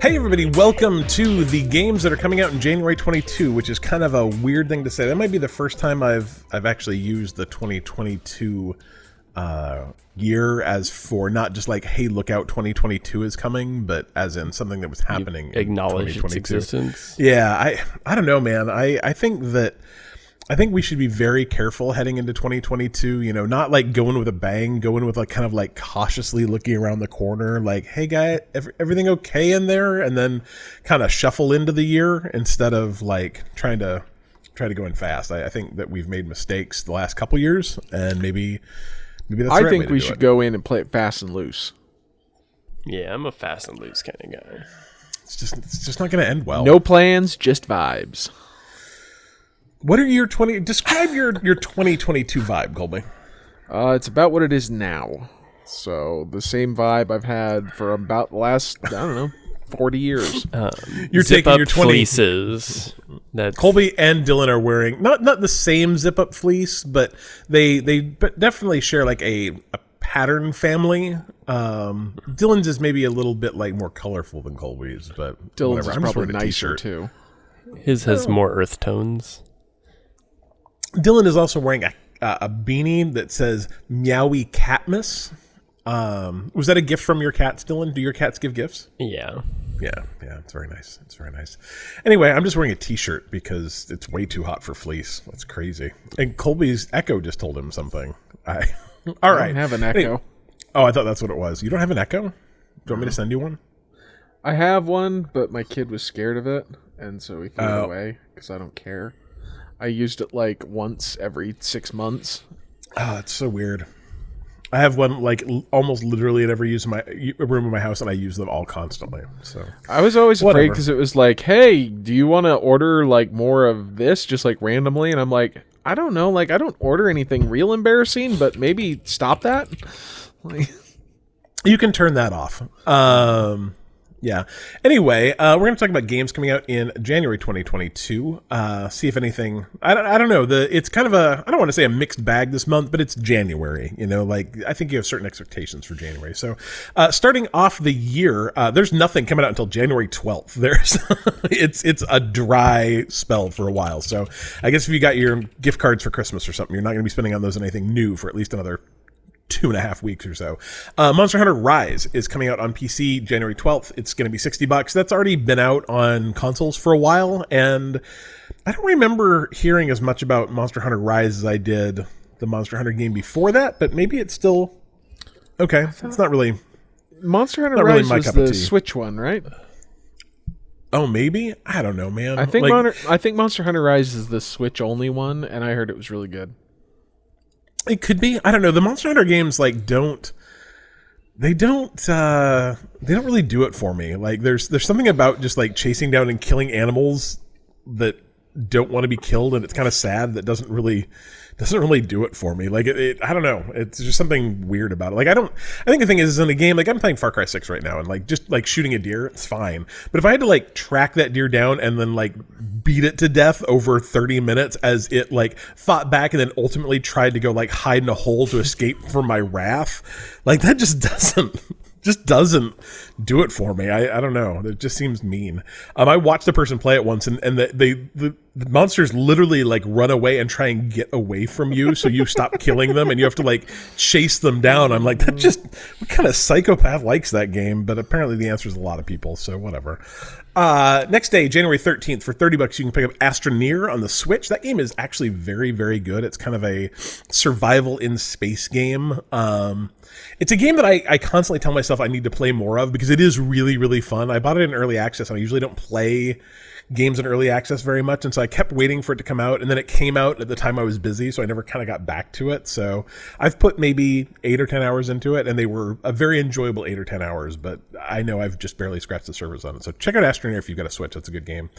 Hey everybody, welcome to the games that are coming out in January 22, which is kind of a weird thing to say. That might be the first time I've I've actually used the 2022 uh, year as for not just like hey look out 2022 is coming, but as in something that was happening. in acknowledge its existence. Yeah, I I don't know, man. I I think that I think we should be very careful heading into 2022. You know, not like going with a bang, going with like kind of like cautiously looking around the corner, like, hey, guy, ev- everything okay in there? And then kind of shuffle into the year instead of like trying to try to go in fast. I, I think that we've made mistakes the last couple years, and maybe maybe that's the I right way think to we do should it. go in and play it fast and loose. Yeah, I'm a fast and loose kind of guy. It's just it's just not going to end well. No plans, just vibes. What are your 20? Describe your your 2022 vibe, Colby. Uh, it's about what it is now. So the same vibe I've had for about the last I don't know forty years. You're Zip taking up your 20 fleeces. That's Colby and Dylan are wearing not not the same zip up fleece, but they they but definitely share like a, a pattern family. Um, Dylan's is maybe a little bit like more colorful than Colby's, but Dylan's whatever. is I'm probably a nicer t-shirt. too. his has more earth tones. Dylan is also wearing a, a, a beanie that says "Meowie Catmas." Um, was that a gift from your cats, Dylan? Do your cats give gifts? Yeah. Yeah, yeah, it's very nice. It's very nice. Anyway, I'm just wearing a t-shirt because it's way too hot for fleece. That's crazy. And Colby's Echo just told him something. I all I have an Any- echo. Oh, I thought that's what it was. You don't have an Echo? Do you want me to send you one? I have one, but my kid was scared of it, and so he threw Oh. it away because I don't care. I used it like once every six months. Oh, it's so weird. I have one like l- almost literally at every use of my room in my house, and I use them all constantly. So I was always afraid because it was like, "Hey, do you want to order like more of this, just like randomly?" And I'm like, "I don't know. Like, I don't order anything real embarrassing, but maybe stop that." Like, you can turn that off. Um, yeah. Anyway, uh, we're going to talk about games coming out in January 2022. Uh, see if anything. I don't, I don't know. The it's kind of a. I don't want to say a mixed bag this month, but it's January. You know, like I think you have certain expectations for January. So, uh, starting off the year, uh, there's nothing coming out until January 12th. There's it's it's a dry spell for a while. So, I guess if you got your gift cards for Christmas or something, you're not going to be spending on those on anything new for at least another two and a half weeks or so. Uh, Monster Hunter Rise is coming out on PC January 12th. It's going to be 60 bucks. That's already been out on consoles for a while, and I don't remember hearing as much about Monster Hunter Rise as I did the Monster Hunter game before that, but maybe it's still okay. It's not really. Monster Hunter really Rise my was the. Switch one, right? Oh, maybe I don't know, man. I think Like, Monster, I think Monster Hunter Rise is the Switch only one, and I heard it was really good. It could be. I don't know. The Monster Hunter games like don't they don't uh they don't really do it for me. Like there's there's something about just like chasing down and killing animals that don't want to be killed and it's kind of sad that doesn't really doesn't really do it for me. Like it, it I don't know. It's just something weird about it. Like I don't I think the thing is is in the game like I'm playing Far Cry 6 right now and like just like shooting a deer, it's fine. But if I had to like track that deer down and then like beat it to death over 30 minutes as it like fought back and then ultimately tried to go like hide in a hole to escape from my wrath, like that just doesn't just doesn't do it for me. I, I don't know. It just seems mean. Um, I watched a person play it once, and and the, they the, the monsters literally like run away and try and get away from you, so you stop killing them, and you have to like chase them down. I'm like, that just what kind of psychopath likes that game? But apparently, the answer is a lot of people. So whatever. Uh, next day, January 13th, for 30 bucks, you can pick up Astroneer on the Switch. That game is actually very, very good. It's kind of a survival in space game. Um, it's a game that I, I constantly tell myself I need to play more of because it is really, really fun. I bought it in early access, and I usually don't play games in early access very much, and so I kept waiting for it to come out, and then it came out at the time I was busy, so I never kind of got back to it. So I've put maybe eight or ten hours into it, and they were a very enjoyable eight or ten hours, but I know I've just barely scratched the surface on it. So check out Astroneer if you've got a Switch; that's a good game.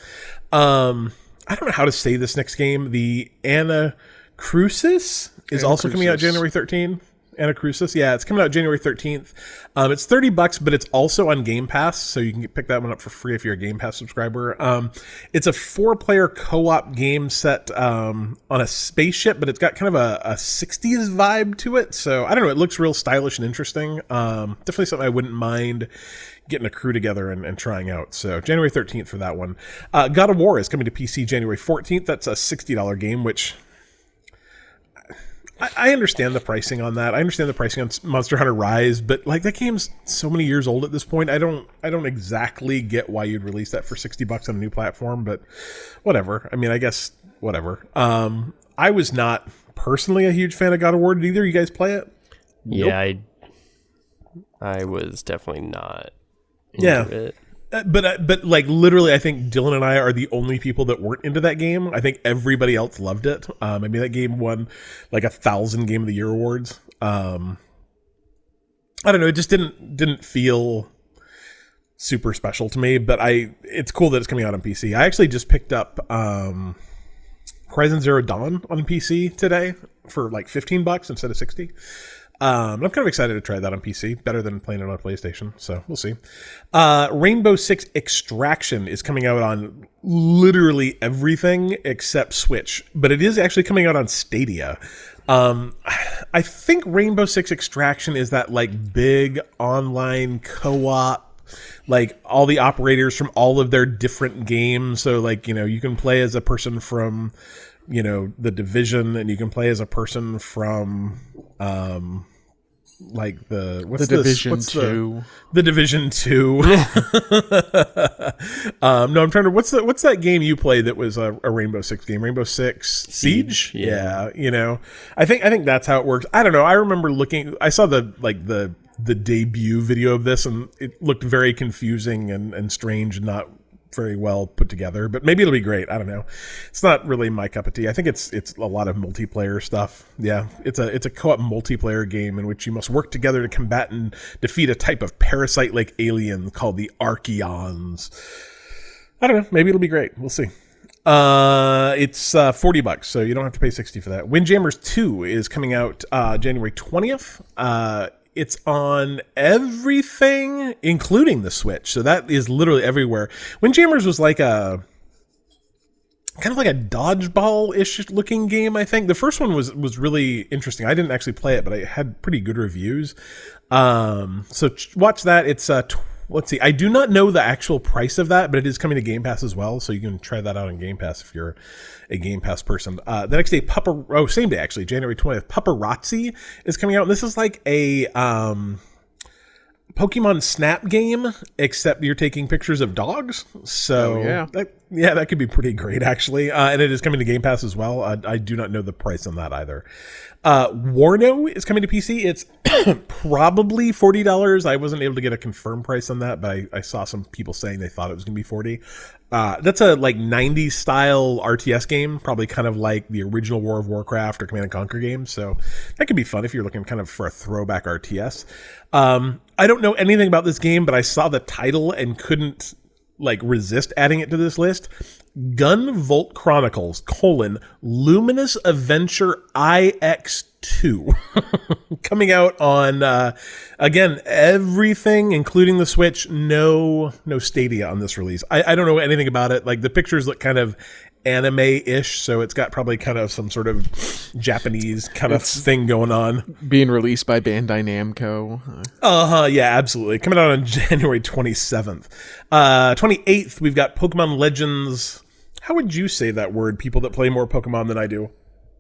Um, I don't know how to say this next game. The Anna Crucis is also coming out January 13th. Anacrusis. Yeah, it's coming out January 13th. Um, it's 30 bucks, but it's also on Game Pass, so you can pick that one up for free if you're a Game Pass subscriber. Um, it's a four-player co-op game set um, on a spaceship, but it's got kind of a, a 60s vibe to it. So I don't know. It looks real stylish and interesting. Um, definitely something I wouldn't mind getting a crew together and, and trying out. So January 13th for that one. Uh, God of War is coming to PC January 14th. That's a $60 game, which I, I understand the pricing on that. I understand the pricing on Monster Hunter Rise, but like that game's so many years old at this point. I don't I don't exactly get why you'd release that for 60 bucks on a new platform, but whatever. I mean, I guess whatever. Um I was not personally a huge fan of God of War. Did either you guys play it? Yeah, I I was definitely not into Yeah. it. Uh, but uh, but like literally, I think Dylan and I are the only people that weren't into that game. I think everybody else loved it. Um, I mean, that game won like a thousand Game of the Year awards. Um, I don't know. It just didn't didn't feel super special to me. But I, it's cool that it's coming out on PC. I actually just picked up um, Horizon Zero Dawn on PC today for like fifteen bucks instead of sixty. Um, I'm kind of excited to try that on PC. Better than playing it on PlayStation. So we'll see. Uh, Rainbow Six Extraction is coming out on literally everything except Switch, but it is actually coming out on Stadia. Um, I think Rainbow Six Extraction is that like big online co-op like all the operators from all of their different games so like you know you can play as a person from you know the division and you can play as a person from um like the what's The this- Division what's Two. the division 2 um no i'm trying to what's the what's that game you played that was a, a rainbow six game? Rainbow six siege, yeah. you know? I think i think that's how it works. I don't know. I remember looking i saw the like the the debut video of this and it looked very confusing and and strange and not very well put together but maybe it'll be great. I don't know. It's not really my cup of tea. I think it's it's a lot of multiplayer stuff. Yeah. It's a it's a co-op multiplayer game in which you must work together to combat and defeat a type of parasite like alien called the Archaeans. I don't know. Maybe it'll be great. We'll see. Uh it's uh 40 bucks so you don't have to pay 60 for that. Windjammers 2 is coming out uh january 20th uh it's on everything including the switch. So that is literally everywhere. Windjammers was like a kind of like a dodgeball-ish looking game i think. The first one was was really interesting. I didn't actually play it but i had pretty good reviews. Um so ch- watch that. It's uh let's see. I do not know the actual price of that but it is coming to game pass as well so you can try that out on game pass if you're a game pass person. Uh the next day pupper oh same day actually january 20th Pupperazzi is coming out and this is like a um Pokemon Snap game, except you're taking pictures of dogs. So Oh, yeah. that, yeah, that could be pretty great actually. Uh, and it is coming to Game Pass as well. Uh, I do not know the price on that either. Uh, Warno is coming to PC. It's probably forty dollars. I wasn't able to get a confirmed price on that, but I, I saw some people saying they thought it was going to be forty. Uh, that's a like '90s style RTS game, probably kind of like the original War of Warcraft or Command and Conquer game. So that could be fun if you're looking kind of for a throwback RTS. Um, I don't know anything about this game, but I saw the title and couldn't like resist adding it to this list. Gunvolt Chronicles colon Luminous Adventure IX2 coming out on uh, again everything including the Switch. No no Stadia on this release. I, I don't know anything about it. Like the pictures look kind of anime-ish, so it's got probably kind of some sort of Japanese kind of thing going on. Being released by Bandai Namco. Uh, Uh huh. Yeah, absolutely. Coming out on January 27th. Uh, 28th, we've got Pokemon Legends. How would you say that word, people that play more Pokemon than I do?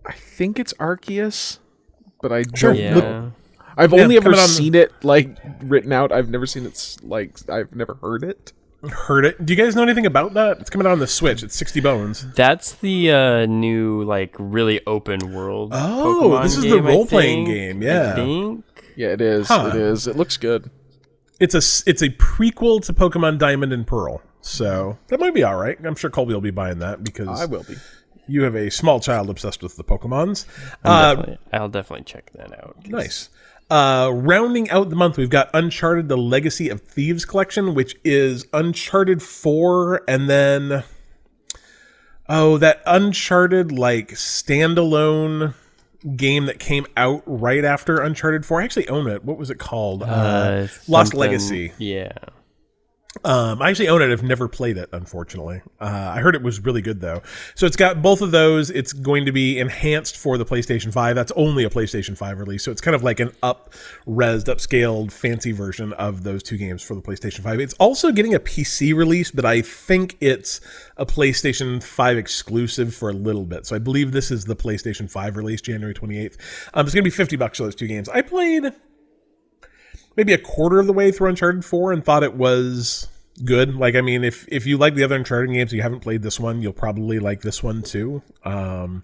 I think it's Arceus, but I Sure. don't Yeah. know. I've only ever on- seen it like written out. I've never seen it like I've never heard it. Heard it. Do you guys know anything about that? It's coming out on the Switch. It's 60 bones. That's the uh, new like really open world. Oh, Pokemon this is the game, I role-playing game, yeah. I think. Yeah, it is. Huh. It is. It looks good. It's a it's a prequel to Pokemon Diamond and Pearl. So that might be all right. I'm sure Colby will be buying that because I will be. you have a small child obsessed with the Pokemons. I'm Uh, definitely- I'll definitely check that out. Nice. Uh, rounding out the month, we've got Uncharted: The Legacy of Thieves collection, which is Uncharted Four, and then oh, that Uncharted like standalone game that came out right after Uncharted 4. I actually own it. What was it called? Uh, Lost Legacy. Yeah. Um, I actually own it. I've never played it, unfortunately. Uh, I heard it was really good though. So it's got both of those. It's going to be enhanced for the PlayStation 5. That's only a PlayStation 5 release. So it's kind of like an up resed, upscaled, fancy version of those two games for the PlayStation 5. It's also getting a PC release, but I think it's a PlayStation 5 exclusive for a little bit. So I believe this is the PlayStation 5 release, January 28th. Um, it's going to be 50 bucks for those two games. I played maybe a quarter of the way through Uncharted 4 and thought it was good. Like, I mean, if if you like the other Uncharted games, you haven't played this one, you'll probably like this one too. Um,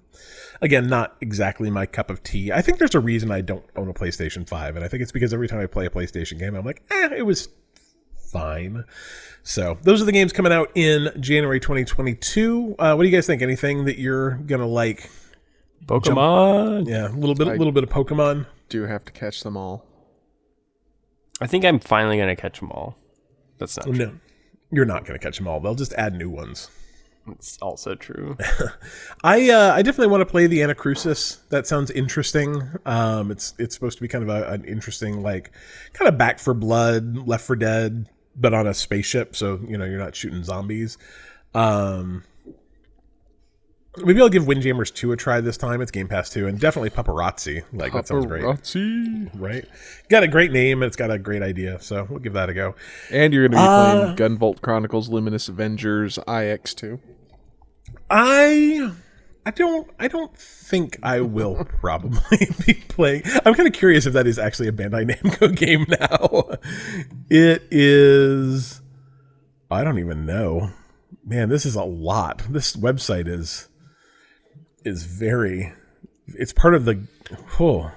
again, not exactly my cup of tea. I think there's a reason I don't own a PlayStation 5, and I think it's because every time I play a PlayStation game, I'm like, eh, it was fine. So those are the games coming out in January 2022. Uh, what do you guys think? Anything that you're gonna like? Pokemon. Yeah, a little bit, a little bit of Pokemon. Do have to catch them all. I think I'm finally gonna catch them all. That's not. True. No, you're not gonna catch them all. They'll just add new ones. It's also true. I uh, I definitely want to play the Anacrusis. That sounds interesting. Um, it's it's supposed to be kind of a, an interesting like kind of Back 4 Blood, Left 4 Dead, but on a spaceship. So you know you're not shooting zombies. Um, maybe I'll give Windjammers two a try this time. It's Game Pass two, and definitely Pupperazzi. Like that sounds great, Pupperazzi. right? Got a great name. and It's got a great idea. So we'll give that a go. And you're going to be Uh, playing Gunvolt Chronicles Luminous Avengers IX2. I I don't I don't think I will probably be playing. I'm kind of curious if that is actually a Bandai Namco game now. It is I don't even know. Man, this is a lot. This website is is very it's part of the oh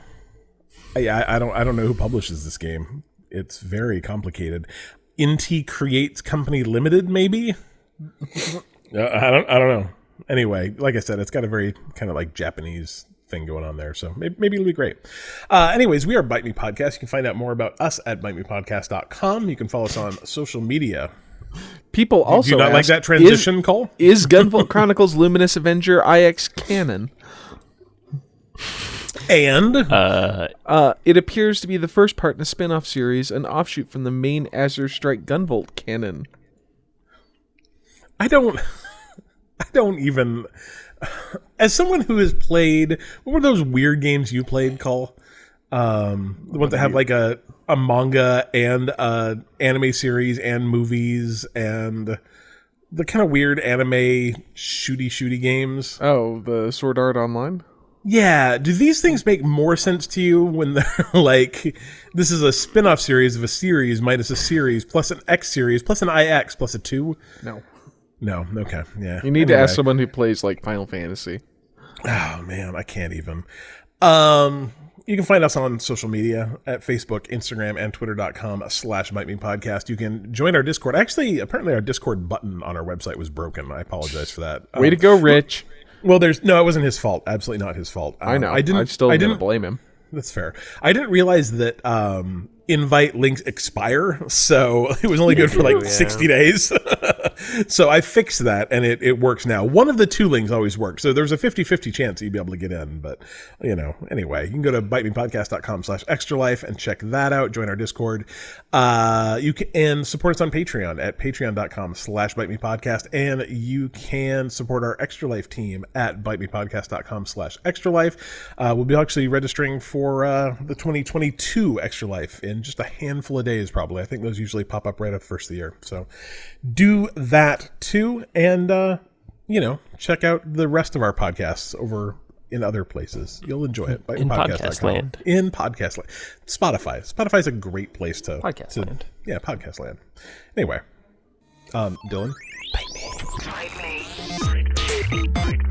I, I don't I don't know who publishes this game. It's very complicated. Inti Creates Company Limited, maybe. Uh, I don't. I don't know. Anyway, like I said, it's got a very kind of like Japanese thing going on there, so maybe, maybe it'll be great. Uh, anyways, we are Bite Me Podcast. You can find out more about us at bitemepodcast.com. You can follow us on social media. People also Do you not like that transition, Cole? Is, is Gunvolt Chronicles Luminous Avenger IX canon? And Uh, Uh, it appears to be the first part in a spin-off series, an offshoot from the main Azure Strike Gunvolt canon. I don't. I don't even. As someone who has played, what were those weird games you played, Cole? Um, the ones that have like a a manga and a anime series and movies and the kind of weird anime shooty shooty games. Oh, the Sword Art Online? Yeah, do these things make more sense to you when they're like this is a spin-off series of a series minus a series plus an X series plus an IX plus a 2? No. No, okay. Yeah. You need to ask someone who plays like Final Fantasy. Oh man, I can't even. Um, you can find us on social media at Facebook, Instagram, and Twitter.com slash Bite Me Podcast. You can join our Discord. Actually, apparently our Discord button on our website was broken. I apologize for that. Way Um, to go, Rich. well, there's no, it wasn't his fault. Absolutely not his fault. I Um, know. I didn't. I'm still I didn't. blame him. That's fair. I didn't realize that um, invite links expire, so it was only good for like yeah. 60 days. so I fixed that and it, it works now. One of the two links always works. So there's a 50 50 chance you'd be able to get in. But, you know, anyway, you can go to bitemepodcast.com slash extra life and check that out. Join our Discord. Uh, you can and support us on Patreon at patreon.com slash bite me podcast. And you can support our extra life team at bitemepodcast.com slash extra life. Uh, we'll be actually registering for uh, the 2022 extra life in just a handful of days, probably. I think those usually pop up right at first of the year. So do that too. And, uh, you know, check out the rest of our podcasts over in other places. You'll enjoy it. In Bitepodcast.com. podcast land. In podcast land. Spotify. Spotify's a great place to Podcast to- land. Yeah, podcast land. Anyway, um, Dylan. Bite me. Bite me.